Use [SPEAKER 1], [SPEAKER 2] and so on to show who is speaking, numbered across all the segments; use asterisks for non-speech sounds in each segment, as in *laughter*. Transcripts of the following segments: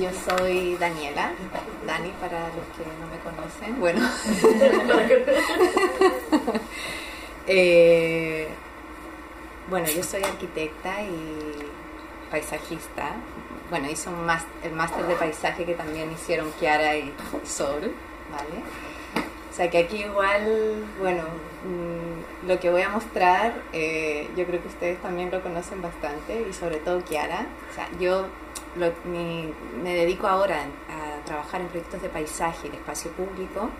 [SPEAKER 1] yo soy Daniela, Dani para los que no me conocen. Bueno, *laughs* eh, bueno, yo soy arquitecta y paisajista. Bueno, hice un el máster de paisaje que también hicieron Kiara y Sol, ¿vale? O sea que aquí igual, bueno, mm, lo que voy a mostrar, eh, yo creo que ustedes también lo conocen bastante y sobre todo Kiara. O sea, yo me dedico ahora a trabajar en proyectos de paisaje y de espacio público,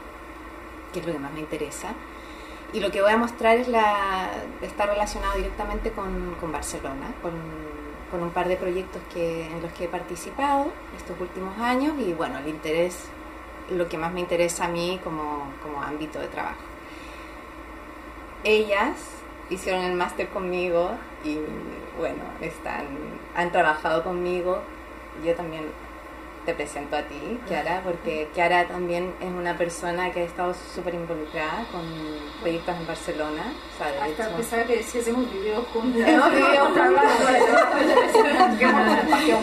[SPEAKER 1] que es lo que más me interesa. Y lo que voy a mostrar es la, está relacionado directamente con, con Barcelona, con, con, un par de proyectos que, en los que he participado estos últimos años y bueno, el interés, lo que más me interesa a mí como, como ámbito de trabajo. Ellas hicieron el máster conmigo y bueno, están, han trabajado conmigo yo también te presento a ti, Kiara, porque Kiara también es una persona que ha estado súper involucrada con proyectos en Barcelona.
[SPEAKER 2] O sea, Hasta hecho, a que si hacemos videos juntos. *laughs*
[SPEAKER 1] Hemos vivido *laughs* juntos.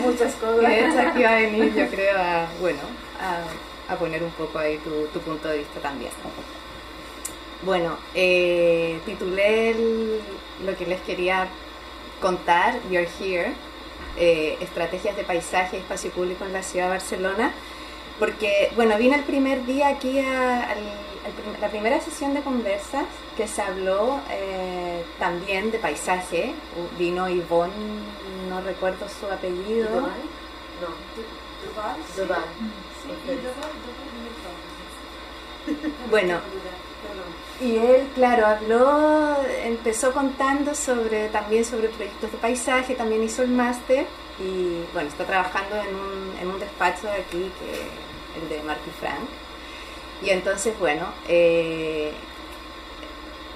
[SPEAKER 1] *laughs* muchas cosas. De hecho, aquí va a venir, yo creo, a, bueno, a, a poner un poco ahí tu, tu, punto de vista también. Bueno, eh, titulé el, lo que les quería contar, You're Here eh, estrategias de paisaje y espacio público en la ciudad de Barcelona, porque, bueno, vine el primer día aquí a, la primera sesión de conversas que se habló eh, también de paisaje, vino Ivonne, no recuerdo su apellido. No, Bueno, y él, claro, habló, empezó contando sobre también sobre proyectos de paisaje, también hizo el máster y bueno, está trabajando en un, en un despacho de aquí, que el de Marty Frank. Y entonces, bueno, eh,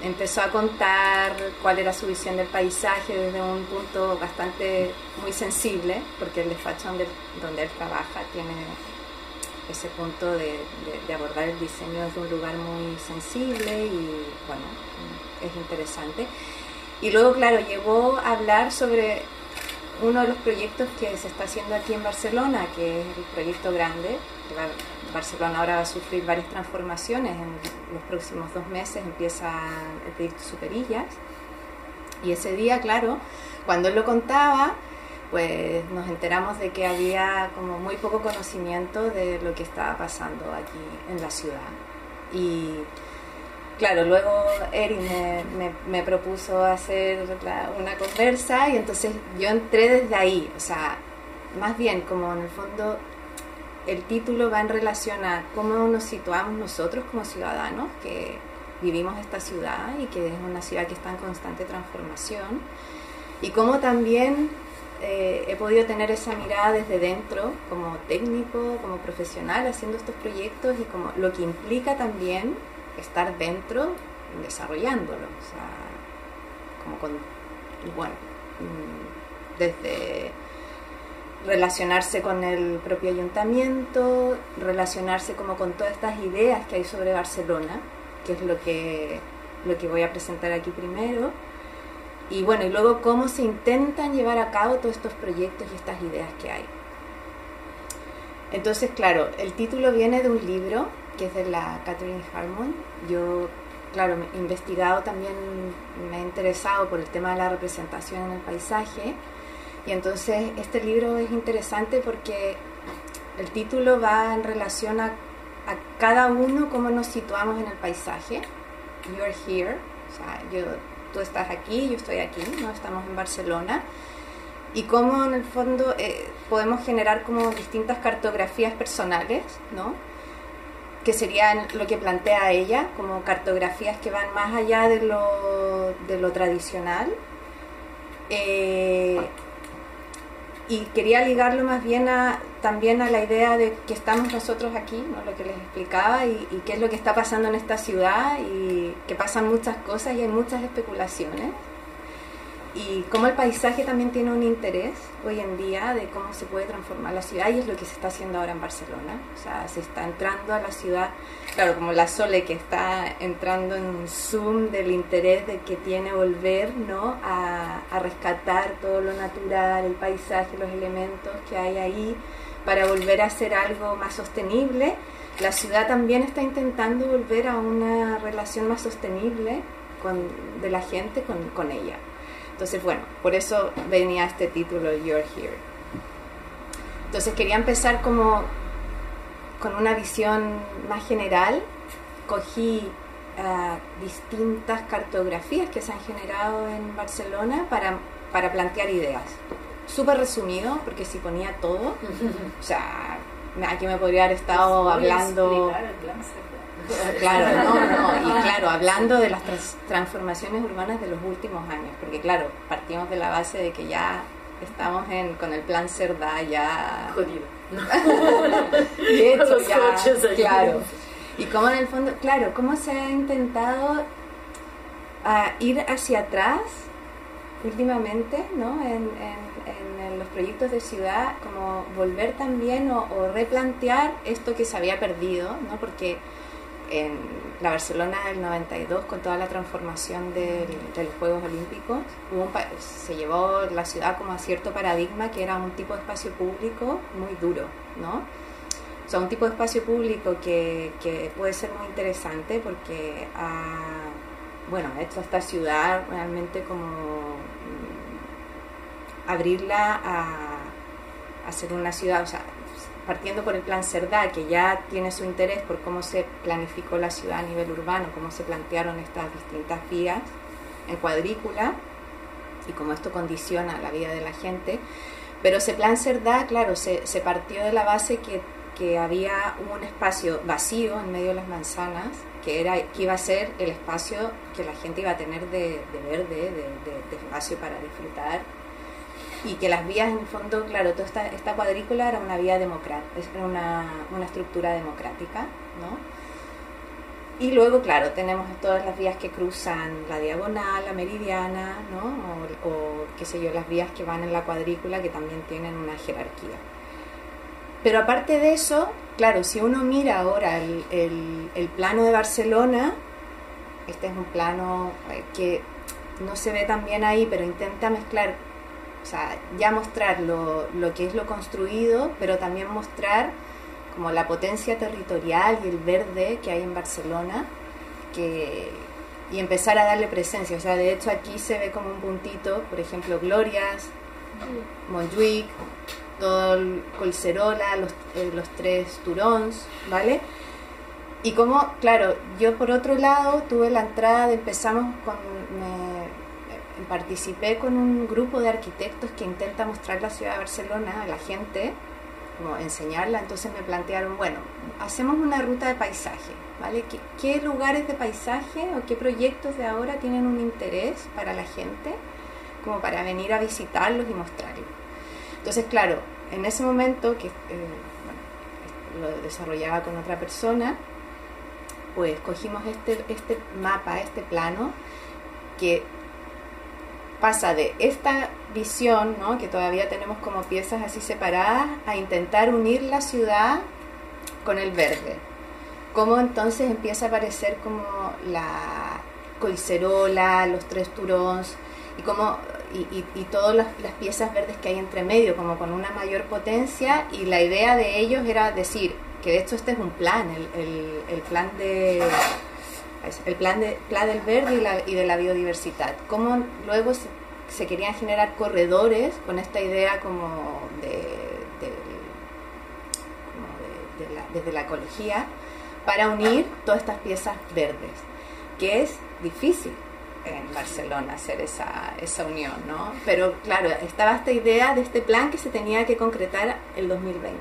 [SPEAKER 1] empezó a contar cuál era su visión del paisaje desde un punto bastante muy sensible, porque el despacho donde, donde él trabaja tiene ese punto de, abordar el diseño desde un lugar muy sensible y bueno, es interesante. Y luego, claro, llegó a hablar sobre uno de los proyectos que se está haciendo aquí en Barcelona, que es el proyecto grande. Barcelona ahora va a sufrir varias transformaciones. En los próximos dos meses empieza el proyecto Superillas. Y ese día, claro, cuando él lo contaba, pues nos enteramos de que había como muy poco conocimiento de lo que estaba pasando aquí en la ciudad. Y claro, luego Eri me, me, propuso hacer una conversa y entonces yo entré desde ahí, o sea, más bien como en el fondo el título va en relación a cómo nos situamos nosotros como ciudadanos que vivimos esta ciudad y que es una ciudad que está en constante transformación y cómo también eh, he podido tener esa mirada desde dentro, como técnico, como profesional, haciendo estos proyectos y como lo que implica también estar dentro, desarrollándolo. O sea, como con, bueno, mm, desde relacionarse con el propio ayuntamiento, relacionarse como con todas estas ideas que hay sobre Barcelona, que es lo que, lo que voy a presentar aquí primero y bueno, y luego cómo se intentan llevar a cabo todos estos proyectos y estas ideas que hay. Entonces, claro, el título viene de un libro que es de la Catherine Harmon. Yo, claro, he investigado también, me he interesado por el tema de la representación en el paisaje. Y entonces este libro es interesante porque el título va en relación a, a cada uno, cómo nos situamos en el paisaje. You're here. O sea, yo tú estás aquí, yo estoy aquí, ¿no? Estamos en Barcelona. Y cómo en el fondo eh, podemos generar como distintas cartografías personales, ¿no? Que serían lo que plantea ella, como cartografías que van más allá de lo, de lo tradicional. Eh, y quería ligarlo más bien a, también a la idea de que estamos nosotros aquí, ¿no? lo que les explicaba, y, y, qué es lo que está pasando en esta ciudad, y que pasan muchas cosas y hay muchas especulaciones y cómo el paisaje también tiene un interés hoy en día de cómo se puede transformar la ciudad y es lo que se está haciendo ahora en Barcelona. O sea, se está entrando a la ciudad, claro, como la Sole que está entrando en un zoom del interés de que tiene volver ¿no? a, a rescatar todo lo natural, el paisaje, los elementos que hay ahí para volver a hacer algo más sostenible. La ciudad también está intentando volver a una relación más sostenible con, de la gente con, con ella. Entonces, bueno, por eso venía este título, You're Here. Entonces quería empezar como con una visión más general. Cogí uh, distintas cartografías que se han generado en Barcelona para, para plantear ideas. Súper resumido, porque si ponía todo, *laughs* o sea, aquí me podría haber estado hablando... Claro, no, no, *laughs* y claro, hablando de las transformaciones urbanas de los últimos años, porque claro, partimos de la base de que ya estamos en, con el plan Cerda ya...
[SPEAKER 3] Jodido. *laughs*
[SPEAKER 1] de hecho, ya, claro. Y como en el fondo, claro, cómo se ha intentado ah, ir hacia atrás últimamente, ¿no? En, en, los proyectos de ciudad, como volver también o, o replantear esto que se había perdido, ¿no? Porque en la Barcelona del 92 con toda la transformación de los Juegos Olímpicos, se llevó la ciudad como a cierto paradigma que era un tipo de espacio público muy duro, ¿no? O un tipo de espacio público que, que puede ser muy interesante porque ha, bueno, ha hecho esta ciudad realmente como mm, abrirla a, a ser una ciudad, partiendo por el plan CERDA, que ya tiene su interés por cómo se planificó la ciudad a nivel urbano, cómo se plantearon estas distintas vías en cuadrícula y cómo esto condiciona la vida de la gente. Pero ese plan CERDA, claro, se, partió de la base que, había un espacio vacío en medio de las manzanas, que, era, que iba a ser el espacio que la gente iba a tener de, verde, de espacio para disfrutar y que las vías en el fondo, claro, toda esta, esta cuadrícula era una vía democrática, era una, una estructura democrática, ¿no? Y luego, claro, tenemos todas las vías que cruzan la diagonal, la meridiana, ¿no? O, qué sé yo, las vías que van en la cuadrícula que también tienen una jerarquía. Pero aparte de eso, claro, si uno mira ahora el, el, plano de Barcelona, este es un plano eh, que no se ve tan bien ahí, pero intenta mezclar o sea, ya mostrar lo, lo que es lo construido, pero también mostrar como la potencia territorial y el verde que hay en Barcelona, que, y empezar a darle presencia. O sea, de hecho aquí se ve como un puntito, por ejemplo, Glorias, Montjuic, todo el Colcerola, los, eh, los tres Turons, ¿vale? Y como, claro, yo por otro lado tuve la entrada, de, empezamos con, participé con un grupo de arquitectos que intenta mostrar la ciudad de Barcelona a la gente, como enseñarla, entonces me plantearon, bueno, hacemos una ruta de paisaje, ¿vale? ¿Qué, lugares de paisaje o qué proyectos de ahora tienen un interés para la gente como para venir a visitarlos y mostrarlos? Entonces, claro, en ese momento que eh, lo desarrollaba con otra persona, pues cogimos este, este mapa, este plano, que pasa de esta visión, ¿no? que todavía tenemos como piezas así separadas, a intentar unir la ciudad con el verde. Cómo entonces empieza a aparecer como la coicerola, los tres turons y, como, y, y, todas las, piezas verdes que hay entre medio, como con una mayor potencia. Y la idea de ellos era decir que de hecho este es un plan, el, el plan de el plan, de, plan del verde y, de la biodiversidad. Cómo luego se, querían generar corredores con esta idea como de, desde la ecología para unir todas estas piezas verdes, que es difícil en Barcelona hacer esa, esa unión, ¿no? Pero claro, estaba esta idea de este plan que se tenía que concretar el 2020,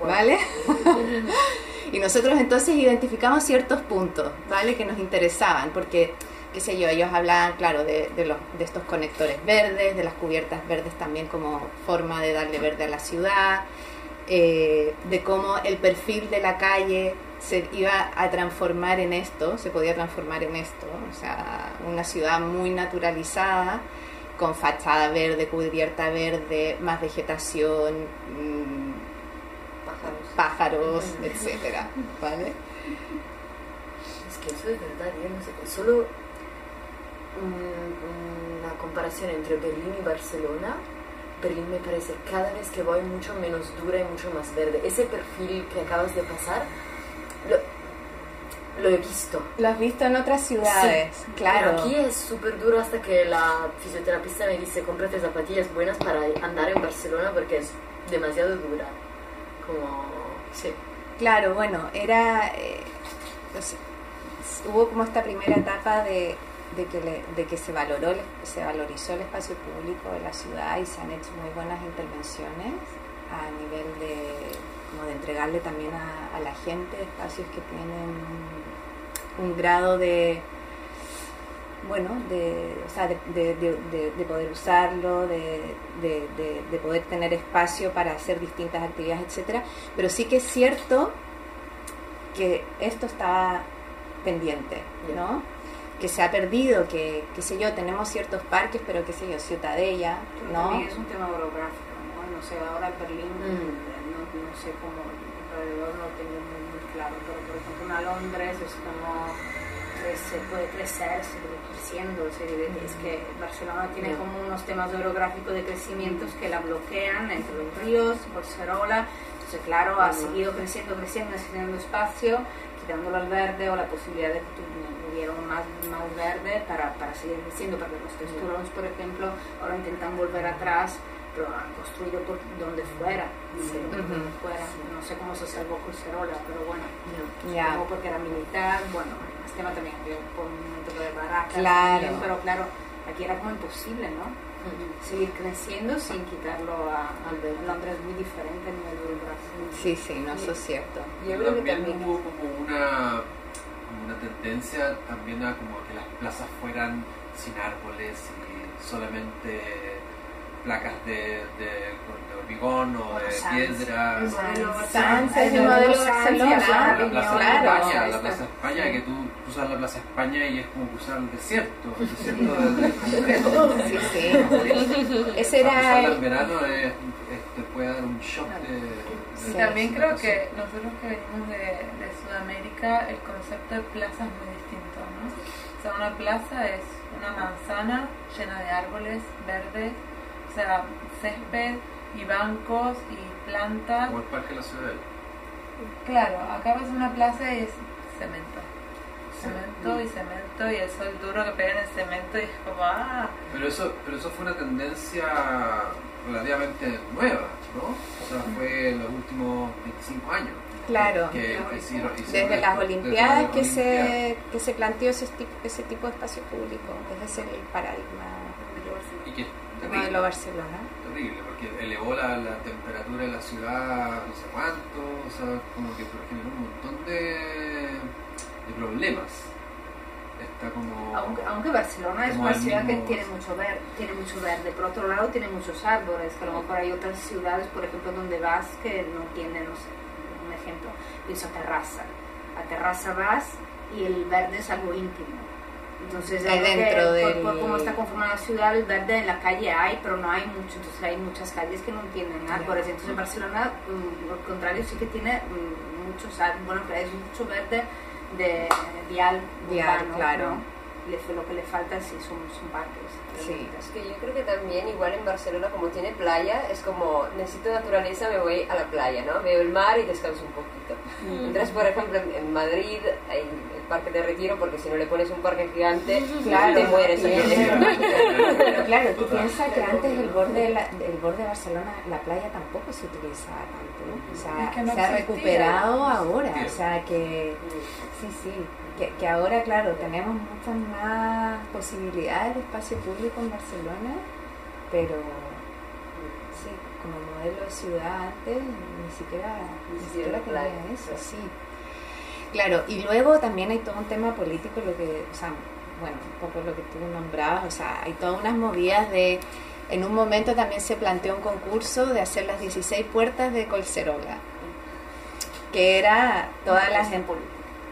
[SPEAKER 1] ¿vale? *laughs* Y nosotros entonces identificamos ciertos puntos, ¿vale? Que nos interesaban, porque, qué sé yo, ellos hablaban, claro, de, los, de estos conectores verdes, de las cubiertas verdes también como forma de darle verde a la ciudad, eh, de cómo el perfil de la calle se iba a transformar en esto, se podía transformar en esto, o sea, una ciudad muy naturalizada, con fachada verde, cubierta verde, más vegetación, mm, pájaros, etcétera, ¿vale?
[SPEAKER 3] Es que eso es verdad, yo no sé, solo una comparación entre Berlín y Barcelona, Berlín me parece cada vez que voy mucho menos dura y mucho más verde. Ese perfil que acabas de pasar, lo, lo he visto.
[SPEAKER 1] Lo has visto en otras ciudades, claro.
[SPEAKER 3] Pero aquí es súper duro hasta que la fisioterapista me dice, cómprate zapatillas buenas para andar en Barcelona porque es demasiado dura. Como, sí.
[SPEAKER 1] Claro, bueno, era... Eh, hubo como esta primera etapa de de que, de que se, valoró, se valorizó el espacio público de la ciudad y se han hecho muy buenas intervenciones a nivel de, como de entregarle también a, la gente espacios que tienen un, grado de, bueno, de, o sea, de, poder usarlo, de, poder tener espacio para hacer distintas actividades, etcétera. Pero sí que es cierto que esto está pendiente, ¿no? que se ha perdido, que, qué sé yo, tenemos ciertos parques, pero qué sé yo, Ciutadella, ¿no?
[SPEAKER 2] es un tema orográfico, ¿no? No sé, ahora Berlín, mm. no, no, sé cómo, alrededor no lo tengo muy, claro, pero por ejemplo una Londres es como se puede crecer, sigue creciendo, es que Barcelona tiene como unos temas orográficos de crecimientos que la bloquean entre los ríos, Barcelona, entonces claro, ha seguido creciendo, creciendo, necesitando espacio, quitándolo al verde o la posibilidad de que hubiera más, más verde para, para seguir creciendo, porque los texturones, por ejemplo, ahora intentan volver atrás, pero han construido por donde fuera, fuera. No sé cómo se salvó Colserola, pero bueno, como porque era militar, bueno, este tema también había por un momento de barraca,
[SPEAKER 1] claro.
[SPEAKER 2] pero claro, aquí era como imposible, ¿no? seguir creciendo sin quitarlo a, a Londres muy diferente a nivel del Brasil.
[SPEAKER 1] Sí, sí, no, eso es cierto.
[SPEAKER 4] Yo creo que también hubo como una, una tendencia también a como que las plazas fueran sin árboles y solamente placas de, de, hormigón o de piedra.
[SPEAKER 1] Sans es el modelo Barcelona.
[SPEAKER 4] La Plaza de España, la Plaza de España, que tú cruzas la Plaza de España y es como cruzar el desierto, el desierto *laughs* del concreto.
[SPEAKER 1] Sí, sí. Ese era...
[SPEAKER 4] el verano es, te puede dar un shock de...
[SPEAKER 5] también creo que nosotros que venimos de, de Sudamérica, el concepto de plaza es muy distinto, ¿no? O sea, una plaza es una manzana llena de árboles verdes o sea, césped y bancos y plantas.
[SPEAKER 4] Como el Parque de la Ciudad.
[SPEAKER 5] Claro, acá vas a una plaza y es cemento. Cemento y cemento y el sol duro que pega en el cemento y es como, ah.
[SPEAKER 4] Pero eso, pero eso fue una tendencia relativamente nueva, ¿no? O sea, fue en los últimos 25 años.
[SPEAKER 1] Claro, desde las Olimpiadas que, Se, que se planteó ese, ese tipo de espacio público, ese es el paradigma.
[SPEAKER 4] Y que
[SPEAKER 1] Terrible. Barcelona.
[SPEAKER 4] Terrible, porque elevó la, la, temperatura de la ciudad no sé cuánto, o sea, como que generó un montón de, de problemas. Está como...
[SPEAKER 2] Aunque, aunque Barcelona es una ciudad que tiene mucho, verde, tiene mucho verde, por otro lado tiene muchos árboles, que a lo mejor hay otras ciudades, por ejemplo, donde vas que no tienen, no sé, un ejemplo, pienso a Terraza. A Terraza vas y el verde es algo íntimo entonces,
[SPEAKER 1] dentro de
[SPEAKER 2] por, cómo está conformada la ciudad, el verde en la calle hay, pero no hay mucho. Entonces, hay muchas calles que no tienen árboles. Entonces, en Barcelona, mm, al contrario, sí que tiene mm, muchos árboles. Bueno, pero es mucho verde de vial,
[SPEAKER 1] vial claro.
[SPEAKER 2] lo que le falta sí son, son parques.
[SPEAKER 3] Sí. Es que yo creo que también, igual en Barcelona, como tiene playa, es como necesito naturaleza, me voy a la playa, ¿no? Veo el mar y descanso un poquito. Mm. Entonces, por ejemplo, en Madrid hay parque de retiro porque si no le pones un parque gigante claro, te mueres. *laughs*
[SPEAKER 1] Pero claro, tú piensas que antes el borde, de la, el borde de Barcelona, la playa tampoco se utilizaba tanto. O sea, se ha recuperado ahora. O sea, que sí, sí. Que, que, ahora, claro, tenemos muchas más posibilidades de espacio público en Barcelona, pero sí, como modelo de ciudad antes ni siquiera, ni siquiera tenía eso, sí. Claro, y luego también hay todo un tema político, lo que, o sea, bueno, un poco lo que tú nombrabas, o sea, hay todas unas movidas de, en un momento también se planteó un concurso de hacer las 16 puertas de Colcerola, que era todas las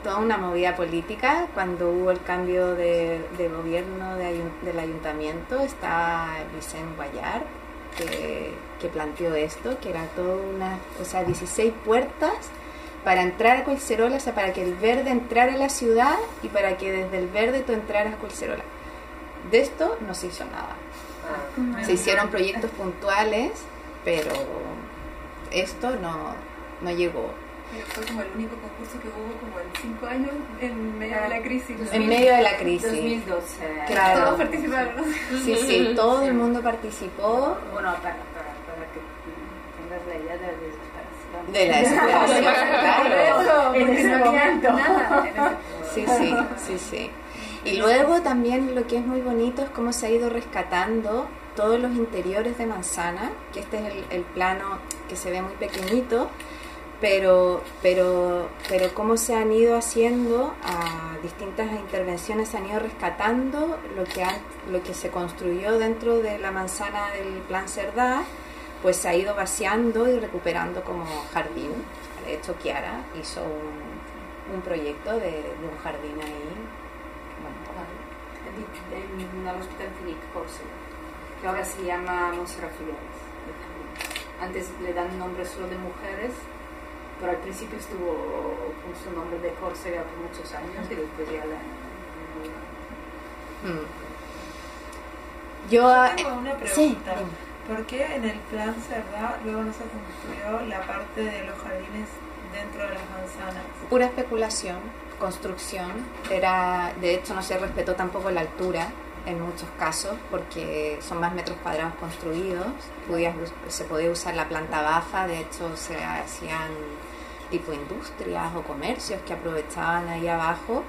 [SPEAKER 1] toda una movida política. Cuando hubo el cambio de, gobierno del ayuntamiento está Vicente Guayar que, que planteó esto que era toda una o sea 16 puertas para entrar a Colcerola, o sea, para que el verde entrara a la ciudad y para que desde el verde tú entraras a Colcerola. De esto no se hizo nada.
[SPEAKER 3] Ah.
[SPEAKER 1] Se hicieron proyectos puntuales, pero esto no, no llegó.
[SPEAKER 5] Pero Fue como el único concurso que hubo como en cinco años en medio de la crisis. ¿no?
[SPEAKER 1] En medio de la crisis.
[SPEAKER 2] 2012.
[SPEAKER 1] Claro.
[SPEAKER 5] Todos participaron. ¿no?
[SPEAKER 1] Sí, sí, todo el mundo participó
[SPEAKER 2] Bueno, para, para, para que tengas la idea de la desesperación.
[SPEAKER 1] De la desesperación, *laughs* claro.
[SPEAKER 2] En ese momento. *laughs*
[SPEAKER 1] Sí, sí, sí, sí. Y luego también lo que es muy bonito es cómo se ha ido rescatando todos los interiores de manzana, que este es el, el plano que se ve muy pequeñito, pero, pero, pero cómo se han ido haciendo a distintas intervenciones, se han ido rescatando lo que, han- lo que se construyó dentro de la manzana del plan Cerdá, pues se ha ido vaciando y recuperando como jardín. De hecho, Kiara hizo un, un proyecto de, de un jardín ahí. Bueno,
[SPEAKER 2] En el hospital Clínic que ahora se llama Monserrat Figueres. Antes le dan nombre solo de mujeres, pero al principio estuvo con su nombre de Córcega por muchos años y después ya la.
[SPEAKER 1] mm. Yo,
[SPEAKER 5] Tengo una
[SPEAKER 1] sí,
[SPEAKER 5] pregunta.
[SPEAKER 1] dime.
[SPEAKER 5] ¿Por qué en el plan Cerdá luego no se construyó la parte de los jardines dentro de las manzanas?
[SPEAKER 1] pura especulación, construcción. Era, de hecho, no se respetó tampoco la altura en muchos casos porque son más metros cuadrados construidos. Podías se podía usar la planta baja, de hecho, se hacían tipo industrias o comercios que aprovechaban ahí abajo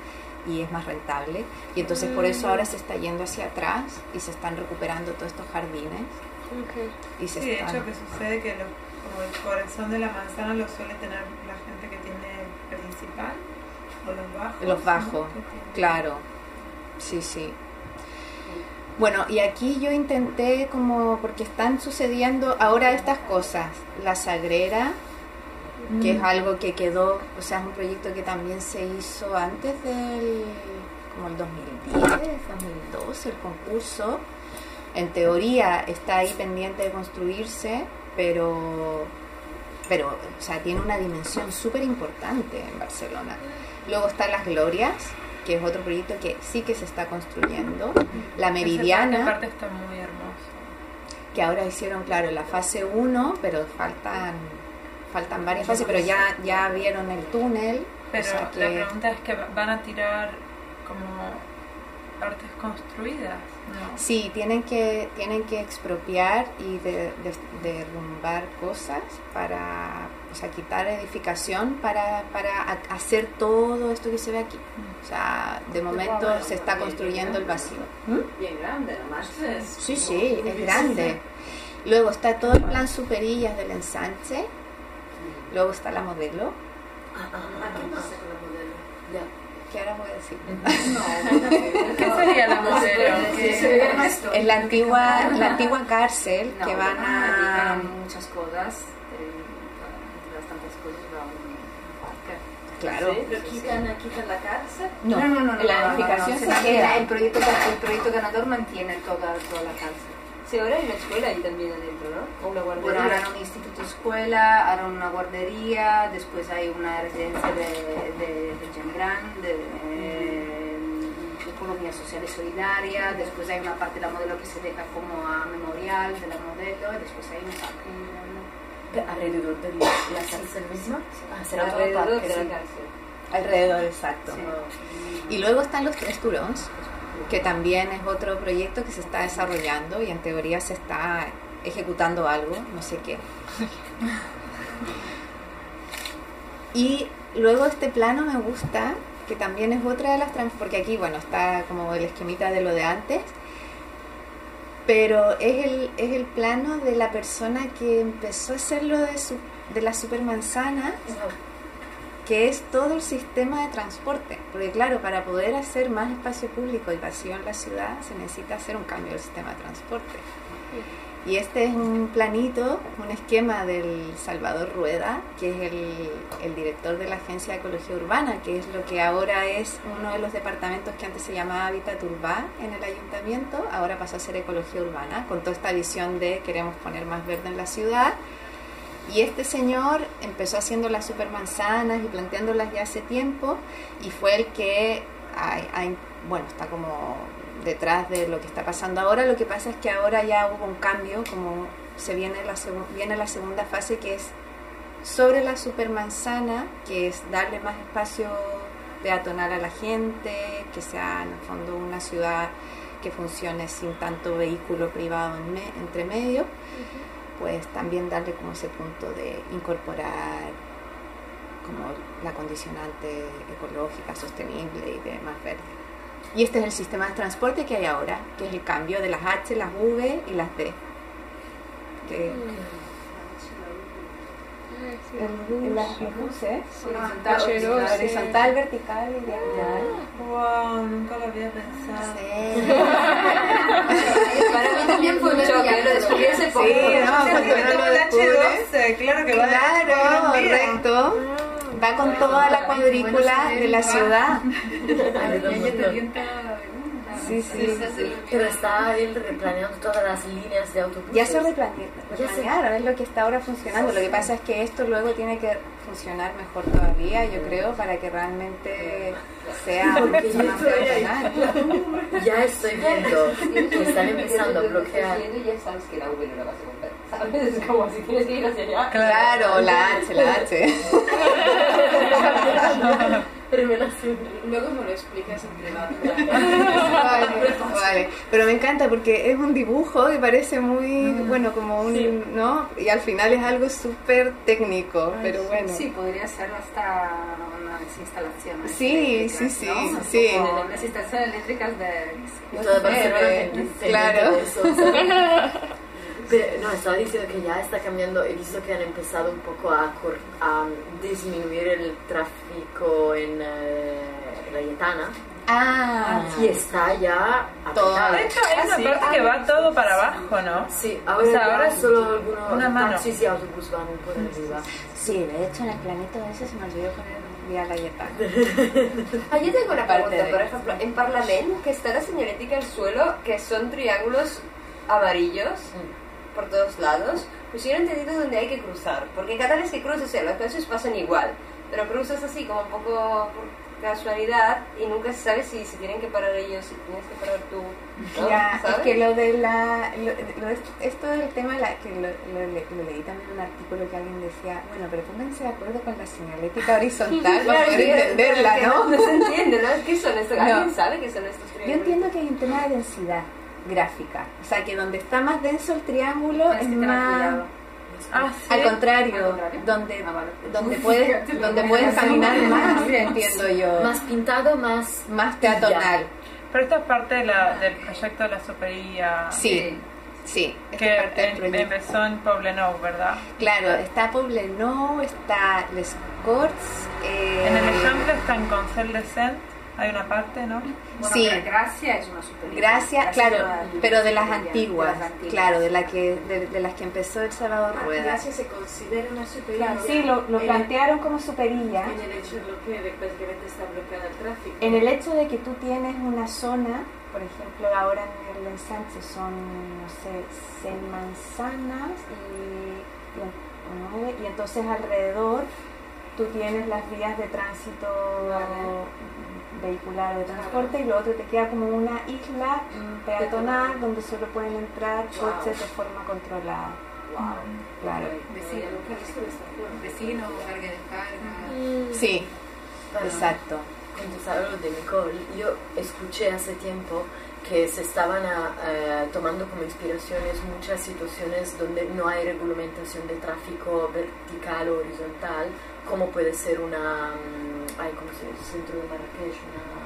[SPEAKER 1] y es más rentable. Y entonces por eso ahora se está yendo hacia atrás y se están recuperando todos estos jardines y se
[SPEAKER 5] Sí, de hecho que sucede que lo- como el corazón de la manzana lo suele tener la gente que tiene el principal o los bajos.
[SPEAKER 1] Los
[SPEAKER 5] ¿no?
[SPEAKER 1] bajos,
[SPEAKER 5] tienen-
[SPEAKER 1] Claro, sí, sí. Bueno, y aquí yo intenté como, porque están sucediendo ahora estas cosas, la sagrera, que es algo que quedó, o sea, es un proyecto que también se hizo antes del, como el 2010, 2012, el concurso. En teoría está ahí pendiente de construirse, pero, pero, o sea, tiene una dimensión súper importante en Barcelona. Luego están las Glorias, que es otro proyecto que sí que se está construyendo. La Meridiana,
[SPEAKER 5] parque aparte está muy hermoso.
[SPEAKER 1] que ahora hicieron, claro, la fase 1, pero faltan faltan varias fases, pero ya, ya vieron el túnel.
[SPEAKER 5] Pero
[SPEAKER 1] o sea
[SPEAKER 5] la
[SPEAKER 1] que,
[SPEAKER 5] pregunta es que van a tirar como partes construidas, ¿no?
[SPEAKER 1] sí, tienen que, tienen que expropiar y de- de- derrumbar cosas para, o sea, quitar edificación para, para ha- hacer todo esto que se ve aquí. O sea, de momento se está construyendo el vacío. ¿Mm?
[SPEAKER 2] Bien grande, además.
[SPEAKER 1] Sí, sí, es grande. Luego está todo el plan superillas del ensanche. Luego está la modelo. ¿Qué ahora voy a decir?
[SPEAKER 5] ¿Qué sería la modelo?
[SPEAKER 1] Es la antigua, la antigua cárcel
[SPEAKER 2] No,
[SPEAKER 1] que van a...
[SPEAKER 2] muchas cosas, eh, tantas cosas va un parque.
[SPEAKER 1] Claro.
[SPEAKER 2] ¿Pero quitan, quitan la cárcel?
[SPEAKER 1] No, la edificación se
[SPEAKER 2] mantiene-
[SPEAKER 1] queda.
[SPEAKER 2] El proyecto, el proyecto ganador mantiene toda, toda la cárcel.
[SPEAKER 3] Sí, ahora hay una escuela ahí también adentro, ¿no? O una
[SPEAKER 2] Bueno,
[SPEAKER 3] guardería.
[SPEAKER 2] harán un instituto escuela, harán una guardería, después hay una residencia de, de, de de, eh, economía social y solidaria, después hay una parte de la modelo que se deja como a memorial de la modelo, y después hay un parque.
[SPEAKER 6] alrededor de la cárcel misma. Ah, será
[SPEAKER 3] Alrededor de la
[SPEAKER 6] sí.
[SPEAKER 3] cárcel.
[SPEAKER 1] Alrededor, exacto.
[SPEAKER 2] Sí.
[SPEAKER 1] Y luego están los tres turons, que también es otro proyecto que se está desarrollando y en teoría se está ejecutando algo, no sé qué. *laughs* Y luego este plano me gusta, que también es otra de las trans, porque aquí, bueno, está como el esquemita de lo de antes, pero es el, es el plano de la persona que empezó a hacer lo de, su, de la supermanzana, que es todo el sistema de transporte. Porque claro, para poder hacer más espacio público y vacío en la ciudad se necesita hacer un cambio del sistema de transporte. Y este es un planito, un esquema del Salvador Rueda, que es el, el director de la Agencia de Ecología Urbana, que es lo que ahora es uno de los departamentos que antes se llamaba Hábitat Urbá en el ayuntamiento, ahora pasó a ser Ecología Urbana, con toda esta visión de queremos poner más verde en la ciudad. Y este señor empezó haciendo las supermanzanas y planteándolas ya hace tiempo y fue el que, bueno, está como detrás de lo que está pasando ahora. Lo que pasa es que ahora ya hubo un cambio, como se viene la, viene la segunda fase que es sobre la supermanzana, que es darle más espacio peatonal a la gente, que sea en el fondo una ciudad que funcione sin tanto vehículo privado en entre medio, pues también darle como ese punto de incorporar como la condicionante ecológica, sostenible y de más verde. Y este es el sistema de transporte que hay ahora, que es el cambio de las H, las V y las D. El, el- las- los buses,
[SPEAKER 2] Horizontal,
[SPEAKER 5] H2,
[SPEAKER 2] vertical.
[SPEAKER 1] horizontal, vertical y diagonal.
[SPEAKER 5] Wow, nunca lo había pensado.
[SPEAKER 3] Para mí también fue un choque, lo descubrí hace poco.
[SPEAKER 1] Sí, no,
[SPEAKER 5] Sí,
[SPEAKER 1] cuando
[SPEAKER 5] porque tengo
[SPEAKER 1] lo
[SPEAKER 5] el
[SPEAKER 1] descubre.
[SPEAKER 5] H12, claro que va
[SPEAKER 1] Claro, correcto. Va con toda la cuadrícula de la ciudad. Sí, sí.
[SPEAKER 6] Pero está él replaneando todas las líneas de autobuses.
[SPEAKER 1] Ya se replane-
[SPEAKER 6] Ya se-
[SPEAKER 1] replanearon, es lo que está ahora funcionando. Lo que pasa es que esto luego tiene que funcionar mejor todavía, yo creo, para que realmente sea más. *laughs*
[SPEAKER 6] Ya estoy viendo que están empezando a bloquear.
[SPEAKER 3] Ya sabes que la V no la vas a comprar. ¿Sabes? Es como si tienes que ir hacia allá.
[SPEAKER 1] Claro, la H, la H. *laughs*
[SPEAKER 6] Revelación.
[SPEAKER 7] Luego me lo explicas en privado.
[SPEAKER 1] Vale, *laughs* vale. Pero me encanta porque es un dibujo que parece muy, bueno, como un, ¿no? Y al final es algo súper técnico, pero bueno.
[SPEAKER 2] Sí, podría ser hasta unas instalaciones.
[SPEAKER 1] Sí,
[SPEAKER 2] eléctricas,
[SPEAKER 1] sí,
[SPEAKER 2] ¿no?
[SPEAKER 1] sí, sí.
[SPEAKER 2] Como unas instalaciones eléctricas de...
[SPEAKER 6] Y Barcelona
[SPEAKER 1] Eh,
[SPEAKER 6] se- se
[SPEAKER 1] claro. *laughs*
[SPEAKER 6] Pero, no, estaba diciendo que ya está cambiando. He visto que han empezado un poco a, cor- a disminuir el tráfico en eh, la Yetana.
[SPEAKER 1] Ah,
[SPEAKER 6] Y está ya
[SPEAKER 1] Todo.
[SPEAKER 5] De hecho, hay una
[SPEAKER 1] sí.
[SPEAKER 5] parte que va todo para abajo, ¿no?
[SPEAKER 6] Sí, ahora,
[SPEAKER 5] O sea, ahora
[SPEAKER 6] solo algunos
[SPEAKER 5] una mano.
[SPEAKER 6] taxis y autobús van por arriba.
[SPEAKER 1] sí, de hecho en el planeta ese se me olvidó poner vía la. *laughs*
[SPEAKER 3] Ah, yo tengo una
[SPEAKER 1] Parte
[SPEAKER 3] pregunta, por ejemplo, en Parlament, que está la señalética al suelo, que son triángulos amarillos por todos lados, yo no he entendido dónde hay que cruzar, porque cada vez que cruzas, las cosas pasan igual, pero cruzas así como un poco por casualidad y nunca sabes si se tienen que parar ellos, si tienes que parar tú, ¿no?
[SPEAKER 1] Ya, es
[SPEAKER 3] ¿Sabes?
[SPEAKER 1] que lo de la. Lo, lo de- esto del tema, la, que lo, lo le- lo leí también en un artículo que alguien decía, bueno, pero pónganse de acuerdo con la señalética horizontal *laughs* para poder entenderla, ¿no?
[SPEAKER 3] No se entiende, ¿no? ¿Qué son *laughs* estos?
[SPEAKER 1] No.
[SPEAKER 3] ¿Alguien sabe qué son estos
[SPEAKER 1] Yo
[SPEAKER 3] triángulos?
[SPEAKER 1] entiendo que hay un tema de densidad gráfica. O sea, que donde está más denso el triángulo es más.
[SPEAKER 5] Ah, sí.
[SPEAKER 1] Al contrario,
[SPEAKER 2] ¿Al contrario?
[SPEAKER 1] donde,
[SPEAKER 2] Ah, vale.
[SPEAKER 1] donde puedes, *laughs* donde puedes caminar más, entiendo yo.
[SPEAKER 6] Más pintado, más.
[SPEAKER 1] Más peatonal.
[SPEAKER 5] Pero esta es parte de la, del proyecto de la supería
[SPEAKER 1] Sí, sí.
[SPEAKER 5] que
[SPEAKER 1] proyecto.
[SPEAKER 5] empezó en Poblenou, ¿verdad?
[SPEAKER 1] Claro, está Poblenou, está Les Corts. eh,
[SPEAKER 5] En el ejemplo está en Concel de Cent, hay una parte, ¿no?
[SPEAKER 2] Bueno,
[SPEAKER 1] Sí.
[SPEAKER 2] pero Gracia es una superior.
[SPEAKER 1] Gracia, claro,
[SPEAKER 2] una-
[SPEAKER 1] pero de las
[SPEAKER 2] de las
[SPEAKER 1] antiguas, claro, de, la que, de, de las que empezó el Salvador
[SPEAKER 7] Ah,
[SPEAKER 1] Rueda.
[SPEAKER 7] Gracia se considera una superioridad.
[SPEAKER 1] Sí, lo, lo
[SPEAKER 7] en-
[SPEAKER 1] plantearon como superilla.
[SPEAKER 7] En el hecho de lo que de- básicamente está bloqueado el tráfico.
[SPEAKER 1] En el hecho de que tú tienes una zona, por ejemplo, ahora en el ensanche son, no sé, seis manzanas y, y entonces alrededor tú tienes las vías de tránsito vehicular de transporte y lo otro te queda como una isla mm, peatonal donde solo pueden entrar coches de forma controlada. Claro.
[SPEAKER 7] Vecino, nunca he visto de esta forma. Vecino, carga y descarga.
[SPEAKER 1] Sí,
[SPEAKER 6] Bueno,
[SPEAKER 1] exacto.
[SPEAKER 6] Contestar lo de Nicole, yo escuché hace tiempo que se estaban a- eh, tomando como inspiraciones muchas situaciones donde no hay regulamentación de tráfico vertical o horizontal, como puede ser una, mm, ay, ¿cómo se dice? Centro de Marrakech, una...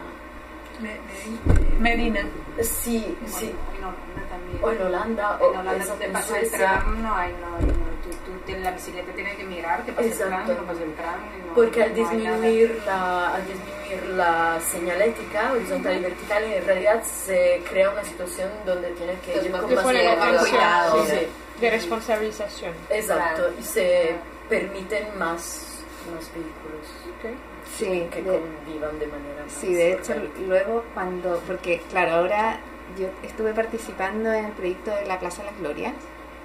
[SPEAKER 5] Medina.
[SPEAKER 6] Sí, sí,
[SPEAKER 2] En Holanda también.
[SPEAKER 6] o en Holanda, o
[SPEAKER 2] En Holanda
[SPEAKER 6] en
[SPEAKER 2] pasa el tram, no hay, no hay, no. Tú, tú tienes la bicicleta, tienes que mirar que pasa el tram, no pasa el tram. no-
[SPEAKER 6] Porque al
[SPEAKER 2] no
[SPEAKER 6] disminuir, la, al disminuir la señalética horizontal y vertical, en realidad se crea una situación donde tiene que
[SPEAKER 3] Entonces,
[SPEAKER 6] ir
[SPEAKER 3] más
[SPEAKER 6] con más
[SPEAKER 3] fuera
[SPEAKER 6] cuidado. Sí, sí.
[SPEAKER 8] de responsabilización.
[SPEAKER 6] Exacto,
[SPEAKER 3] Claro.
[SPEAKER 6] y se permiten más, más vehículos
[SPEAKER 1] Sí,
[SPEAKER 6] que
[SPEAKER 1] de-
[SPEAKER 6] convivan de manera más
[SPEAKER 1] Sí, de hecho, luego cuando, porque claro, ahora yo estuve participando en el proyecto de la Plaza de las Glorias,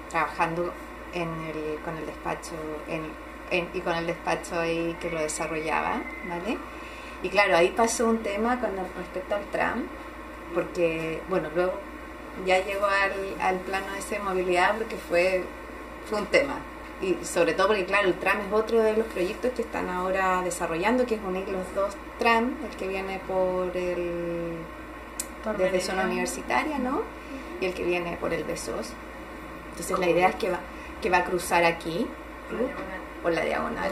[SPEAKER 1] trabajando en el, con el despacho en, en- y con el despacho ahí que lo desarrollaba, ¿vale? Y claro, ahí pasó un tema con respecto al tram, porque, bueno, luego ya llegó al, al plano ese de movilidad porque fue, fue un tema. Y sobre todo porque, claro, el tram es otro de los proyectos que están ahora desarrollando, que es unir los dos tram, el que viene por el
[SPEAKER 5] Por
[SPEAKER 1] desde
[SPEAKER 5] Meridian.
[SPEAKER 1] zona universitaria, ¿no? Y el que viene por el Besos. Entonces la idea es que va, que va a cruzar aquí, por la diagonal.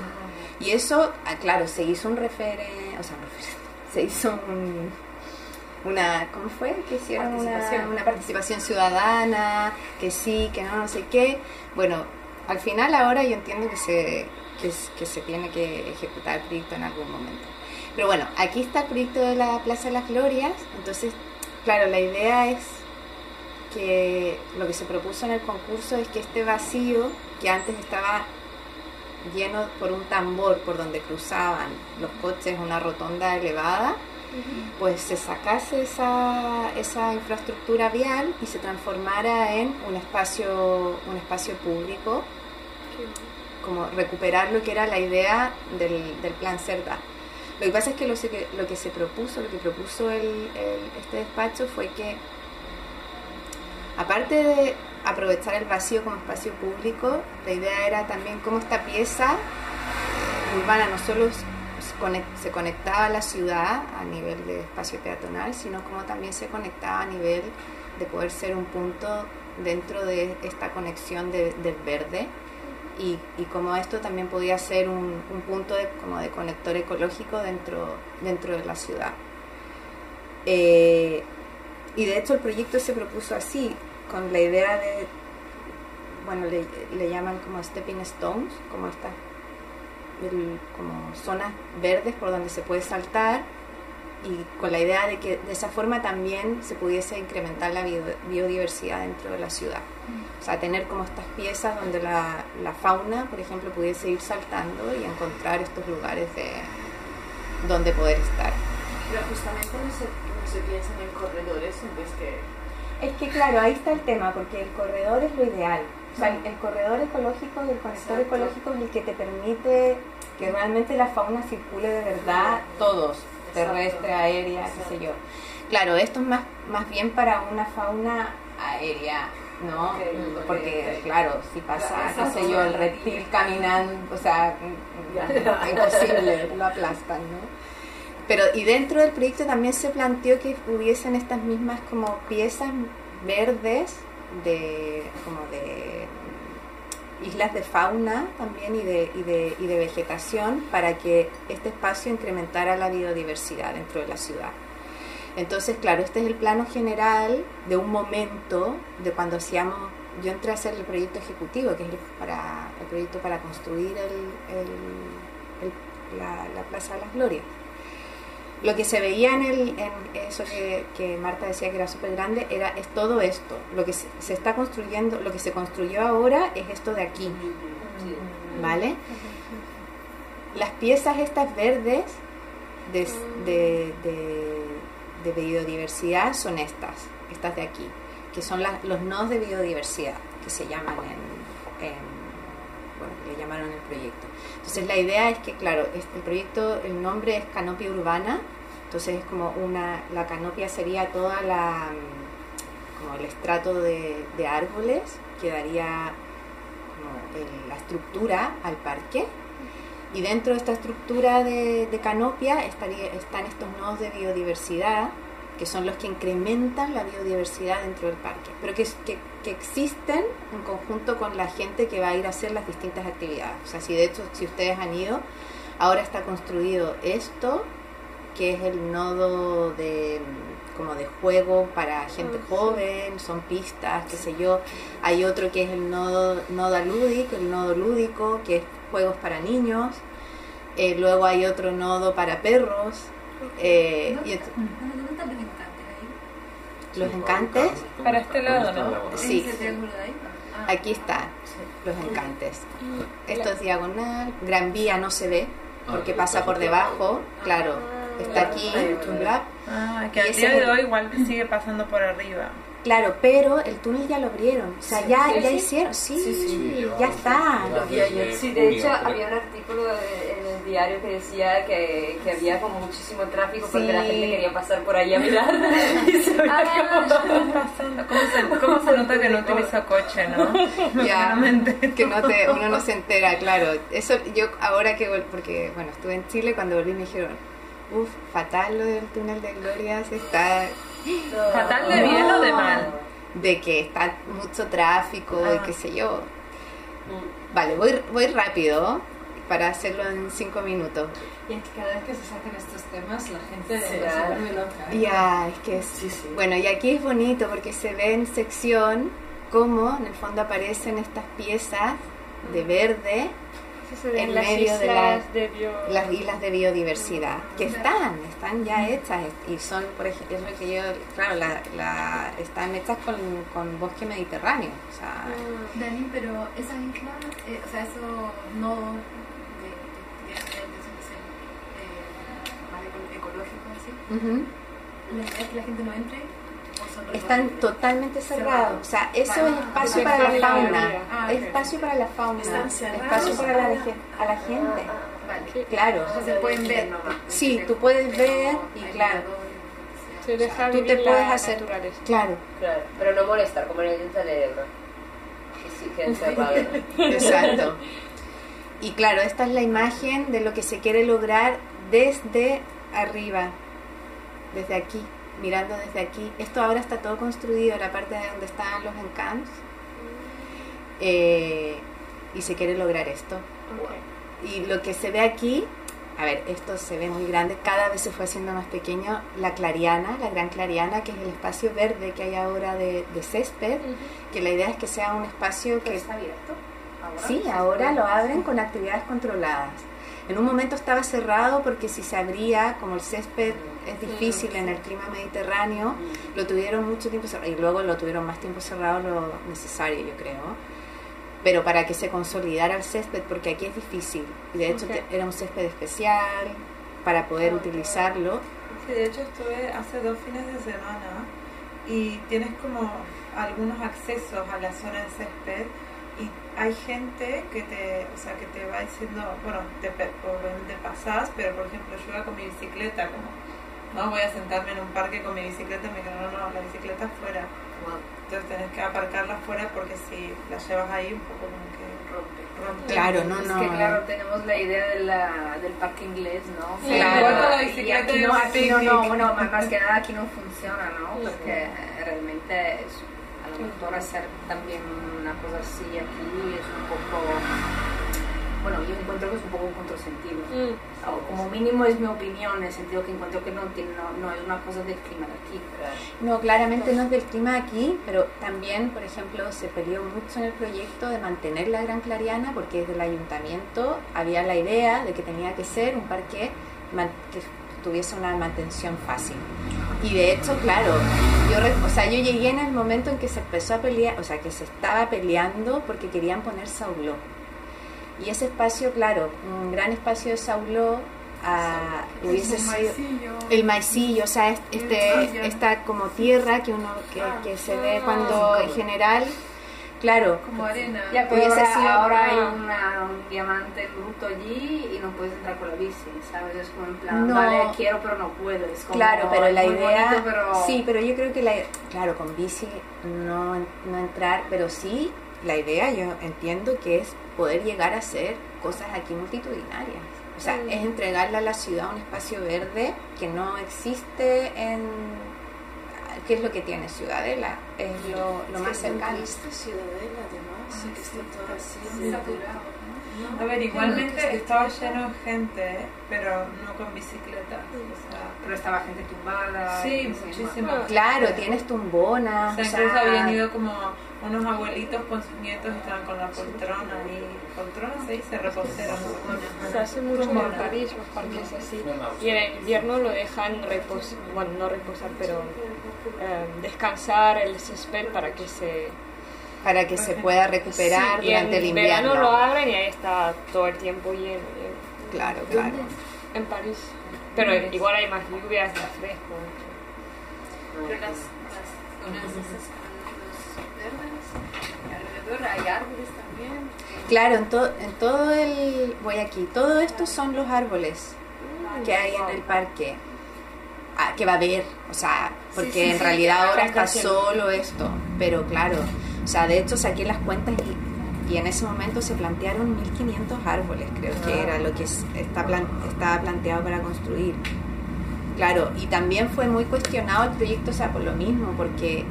[SPEAKER 1] Y eso, ah, claro, se hizo un referente, o sea, *laughs* se hizo un, una, ¿cómo fue? Que hicieron una,
[SPEAKER 7] Participación.
[SPEAKER 1] una participación ciudadana, que sí, que no, no sé qué. Bueno, al final ahora yo entiendo que se, que, que se tiene que ejecutar el proyecto en algún momento. Pero bueno, aquí está el proyecto de la Plaza de las Glorias, entonces, claro, la idea es que lo que se propuso en el concurso es que este vacío, que antes estaba lleno por un tambor por donde cruzaban los coches una rotonda elevada, pues se sacase esa, esa infraestructura vial y se transformara en un espacio, un espacio público, como recuperar lo que era la idea del, del plan CERDA. Lo que pasa es que lo, lo que se propuso, lo que propuso el, el- este despacho fue que, aparte de aprovechar el vacío como espacio público, la idea era también cómo esta pieza urbana no solo se conec- se conectaba a la ciudad a nivel de espacio peatonal, sino como también se conectaba a nivel de poder ser un punto dentro de esta conexión de- del verde y, y como esto también podía ser un, un punto de, como de conector ecológico dentro, dentro de la ciudad. Eh, y de hecho el proyecto se propuso así, con la idea de, bueno, le, le llaman como stepping stones, como estas como zonas verdes por donde se puede saltar y con la idea de que de esa forma también se pudiese incrementar la bio- biodiversidad dentro de la ciudad. O sea, tener como estas piezas donde la, la fauna, por ejemplo, pudiese ir saltando y encontrar estos lugares de donde poder estar.
[SPEAKER 6] Pero justamente no se, no se piensa en corredores en vez que...
[SPEAKER 1] Es que claro, ahí está el tema, porque el corredor es lo ideal. O sea, el, el corredor ecológico y el conector
[SPEAKER 6] Exacto.
[SPEAKER 1] ecológico es el que te permite que realmente la fauna circule de verdad todos, terrestre, aérea, qué sé yo. Claro, esto es más, más bien para una fauna aérea, ¿no? Porque, claro, si pasa, qué sé yo, el reptil caminando, o sea,
[SPEAKER 6] Ya.
[SPEAKER 1] imposible, lo aplastan, ¿no? Pero y dentro del proyecto también se planteó que hubiesen estas mismas como piezas verdes de como de islas de fauna también y de, y de, y de vegetación para que este espacio incrementara la biodiversidad dentro de la ciudad. Entonces, claro, este es el plano general de un momento de cuando hacíamos, yo entré a hacer el proyecto ejecutivo, que es el, para, el proyecto para construir el, la, la Plaza de las Glorias. Lo que se veía en, el, en eso que, que Marta decía que era súper grande era es todo esto. Lo que se, está construyendo, lo que se construyó ahora es esto de aquí, ¿vale? Las piezas estas verdes de, de, de- biodiversidad son estas, estas de aquí, que son las- los nodos de biodiversidad que se llaman en, le llamaron el proyecto. Entonces la idea es que, claro, este el proyecto, el nombre es Canopia Urbana, entonces es como una, la canopia sería toda la, mm, como el estrato de, árboles que daría como la estructura al parque. Y dentro de esta estructura de, de canopia estaría, están estos nodos de biodiversidad, que son los que incrementan la biodiversidad dentro del parque, pero que, que, que existen en conjunto con la gente que va a ir a hacer las distintas actividades. O sea, si de hecho, si ustedes han ido, ahora está construido esto, que es el nodo de como de juego para gente joven, son pistas, qué sé yo. Hay otro que es el nodo, nodo lúdico, el nodo lúdico, que es juegos para niños. Eh, luego hay otro nodo para perros. Eh, y ent-
[SPEAKER 7] ¿Dónde están los encantes
[SPEAKER 1] encantes,
[SPEAKER 5] Para este lado, ¿no?
[SPEAKER 1] Sí.
[SPEAKER 7] ¿Ese triángulo de? Ah.
[SPEAKER 1] aquí están los encantes. Esto es diagonal, Gran Vía no se ve porque pasa por debajo, claro, está aquí, bla,
[SPEAKER 5] Ah, que al día de hoy igual sigue pasando por arriba.
[SPEAKER 1] claro, pero el túnel ya lo abrieron, o sea, ya, ya hicieron, sí, ya está.
[SPEAKER 3] Sí, de hecho había un artículo en el diario que decía que, que había como muchísimo tráfico porque la gente quería pasar por ahí a mirar. *laughs* *laughs* Y se
[SPEAKER 5] Ah,
[SPEAKER 3] como-.
[SPEAKER 5] ¿Cómo se, cómo se nota que no utiliza coche, no? *laughs*
[SPEAKER 1] Ya,
[SPEAKER 5] Claramente.
[SPEAKER 1] que no te, uno no se entera, claro. Eso yo ahora que, vol- porque bueno, estuve en Chile, cuando volví me dijeron, uff, fatal lo del túnel de Glorias, está
[SPEAKER 5] ¿Fatal de bien o de mal?
[SPEAKER 1] de que está mucho tráfico y
[SPEAKER 5] Ah.
[SPEAKER 1] qué sé yo. Vale, voy, voy rápido para hacerlo en cinco minutos.
[SPEAKER 7] Y es que cada vez que se sacan estos temas, la gente se vuelve loca. ¿eh?
[SPEAKER 1] Ya, es que es...
[SPEAKER 6] Sí, sí.
[SPEAKER 1] Bueno, y aquí es bonito porque se ve en sección cómo en el fondo aparecen estas piezas de verde en
[SPEAKER 8] las
[SPEAKER 1] medio de la-
[SPEAKER 8] de bio-
[SPEAKER 1] las islas de biodiversidad que están, están ya hechas y son, por ejemplo, es lo que yo, claro, la, la- están hechas con, con bosque mediterráneo, o sea,
[SPEAKER 7] Dani, pero esas islas, eh, o sea, eso no de, de, de, de, más eco- ecológico, así.
[SPEAKER 1] ujú,
[SPEAKER 7] ¿La idea es que la gente no entre? ¿O son
[SPEAKER 1] están totalmente cerrados, o sea, eso
[SPEAKER 7] Vale.
[SPEAKER 1] es espacio
[SPEAKER 7] Ah,
[SPEAKER 1] para la fauna,
[SPEAKER 7] Ah,
[SPEAKER 1] es
[SPEAKER 7] ok.
[SPEAKER 1] espacio para la fauna,
[SPEAKER 7] Están cerrados.
[SPEAKER 1] espacio para la, a la gente,
[SPEAKER 7] Vale.
[SPEAKER 1] claro,
[SPEAKER 7] Entonces pueden ver.
[SPEAKER 1] Sí, tú puedes ver y claro.
[SPEAKER 7] miradores,
[SPEAKER 8] se deja
[SPEAKER 1] tú te puedes hacer- claro,
[SPEAKER 3] Claro, pero no molestar, como en el. Que sí, que encerrado. *laughs*
[SPEAKER 1] Exacto. Y claro, esta es la imagen de lo que se quiere lograr desde arriba, desde aquí, mirando desde aquí. Esto ahora está todo construido, la parte de donde están los encamps. Eh, y se quiere lograr esto. Y lo que se ve aquí, a ver, esto se ve muy grande, cada vez se fue haciendo más pequeño. La clariana, la gran clariana, que es el espacio verde que hay ahora de, de césped, que la idea es que sea un espacio que
[SPEAKER 2] ¿Está abierto? ¿Ahora?
[SPEAKER 1] Sí, ahora lo abren con actividades controladas. En un momento estaba cerrado porque si se abría, como el césped es difícil en el clima mediterráneo, lo tuvieron mucho tiempo cerrado y luego lo tuvieron más tiempo cerrado lo necesario, yo creo. Pero para que se consolidara el césped, porque aquí es difícil. Y de hecho
[SPEAKER 8] Ok.
[SPEAKER 1] te- era un césped especial para poder utilizarlo.
[SPEAKER 5] Sí, de hecho estuve hace dos fines de semana y tienes como algunos accesos a la zona de césped y hay gente que te, o sea, que te va diciendo, bueno, te, obviamente pasás, pero por ejemplo yo iba con mi bicicleta, como, no voy a sentarme en un parque con mi bicicleta y me dijeron, no, no, la bicicleta afuera. Entonces tenés que aparcarla afuera porque si la llevas ahí un poco como que rompe.
[SPEAKER 1] Claro, no,
[SPEAKER 2] es
[SPEAKER 1] no.
[SPEAKER 2] que claro, tenemos la idea de la, del parque inglés, ¿no?
[SPEAKER 5] Sí,
[SPEAKER 1] Claro.
[SPEAKER 5] la
[SPEAKER 2] Y
[SPEAKER 5] bicicleta
[SPEAKER 2] aquí
[SPEAKER 5] y
[SPEAKER 2] no,
[SPEAKER 5] un
[SPEAKER 2] aquí no, no, bueno, más, más que nada aquí no funciona, ¿no? Porque realmente es, a lo mejor hacer también una cosa así aquí es un poco, bueno, yo encuentro que es un poco un contrasentido. O como mínimo es mi opinión, en el sentido que encuentro que no, tiene- no, no es una cosa del clima de aquí.
[SPEAKER 1] No, claramente no es del clima aquí, pero también, por ejemplo, se peleó mucho en el proyecto de mantener la Gran Clariana porque desde el ayuntamiento había la idea de que tenía que ser un parque que tuviese una mantención fácil. Y de hecho, claro, yo, o sea, yo llegué en el momento en que se empezó a pelear, o sea, que se estaba peleando porque querían poner Sauló. Y ese espacio, claro, un gran espacio de Sauló ah, hubiese
[SPEAKER 7] Es un
[SPEAKER 1] sido
[SPEAKER 7] maicillo.
[SPEAKER 1] el maicillo, o sea, es- este, esta como tierra que uno que,
[SPEAKER 7] Ah.
[SPEAKER 1] que se ve cuando en general, claro,
[SPEAKER 7] Como arena.
[SPEAKER 2] Ya, pero
[SPEAKER 1] Hubiese
[SPEAKER 2] ahora,
[SPEAKER 1] sido-
[SPEAKER 2] ahora hay una- un diamante bruto allí y no puedes entrar con la bici, ¿sabes? Es como en plan,
[SPEAKER 1] No.
[SPEAKER 2] vale, quiero pero no puedo. Es como,
[SPEAKER 1] claro, pero la idea,
[SPEAKER 2] bonito, pero-
[SPEAKER 1] sí, pero yo creo que la, claro, con bici no, no entrar, pero sí, la idea yo entiendo que es poder llegar a hacer cosas aquí multitudinarias. O sea, es entregarle a la ciudad un espacio verde que no existe en... ¿Qué es lo que tiene Ciudadela? Es lo, lo más cercano.
[SPEAKER 6] Ciudadela, además, que está todo así.
[SPEAKER 5] A ver, igualmente estaba lleno de gente, pero no con bicicleta. O sea,
[SPEAKER 2] Pero estaba gente tumbada.
[SPEAKER 5] sí, muchísima.
[SPEAKER 1] Claro, tienes tumbonas.
[SPEAKER 5] O sea,
[SPEAKER 1] o sea,
[SPEAKER 5] incluso habían ido como unos abuelitos con sus nietos y estaban con la poltrona y poltrona se dice.
[SPEAKER 8] Se hace mucho en París los parques así. Y en invierno lo dejan reposar, bueno, no reposar, pero eh, descansar el césped para que se...
[SPEAKER 1] para que se pueda recuperar
[SPEAKER 8] Sí, y
[SPEAKER 1] durante
[SPEAKER 8] en
[SPEAKER 1] el
[SPEAKER 8] verano
[SPEAKER 1] invierno.
[SPEAKER 8] lo abren y ahí está todo el tiempo lleno. lleno.
[SPEAKER 1] Claro, claro.
[SPEAKER 8] En París. Pero igual hay más lluvias, más fresco.
[SPEAKER 7] Pero las, las zonas esas con los verdes, alrededor alrededor hay árboles también.
[SPEAKER 1] Claro, en, to- en todo el... Voy aquí. Todo esto son los árboles que hay en el parque. Ah, que va a haber, o sea, porque
[SPEAKER 8] sí,
[SPEAKER 1] en
[SPEAKER 8] sí,
[SPEAKER 1] realidad
[SPEAKER 8] que
[SPEAKER 1] ahora está solo esto, pero claro, sea, de hecho saqué las cuentas y, y en ese momento se plantearon 1500 árboles, creo que era lo que es- está plan- estaba planteado para construir. Claro, y también fue muy cuestionado el proyecto, o sea, por lo mismo, porque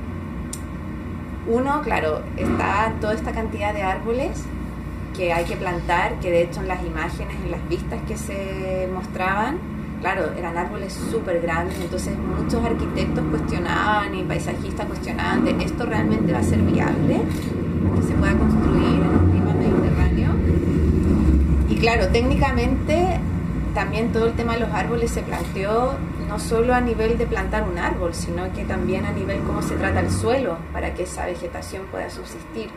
[SPEAKER 1] uno, claro, está toda esta cantidad de árboles que hay que plantar, que de hecho en las imágenes, en las vistas que se mostraban, claro, eran árboles súper grandes, entonces muchos arquitectos cuestionaban y paisajistas cuestionaban de esto realmente va a ser viable, que se pueda construir en un clima mediterráneo. Y claro, técnicamente también todo el tema de los árboles se planteó no solo a nivel de plantar un árbol, sino que también a nivel cómo se trata el suelo para que esa vegetación pueda subsistir.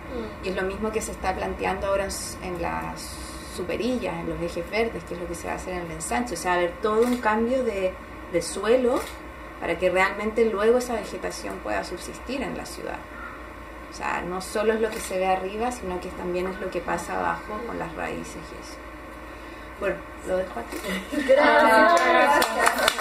[SPEAKER 1] Y es lo mismo que se está planteando ahora en las superillas, en los ejes verdes, que es lo que se va a hacer en el ensanche. O sea, va a haber todo un cambio de, de suelo para que realmente luego esa vegetación pueda subsistir en la ciudad. O sea, no solo es lo que se ve arriba, sino que también es lo que pasa abajo con las raíces y eso. Bueno, lo dejo aquí. *laughs*
[SPEAKER 6] Gracias.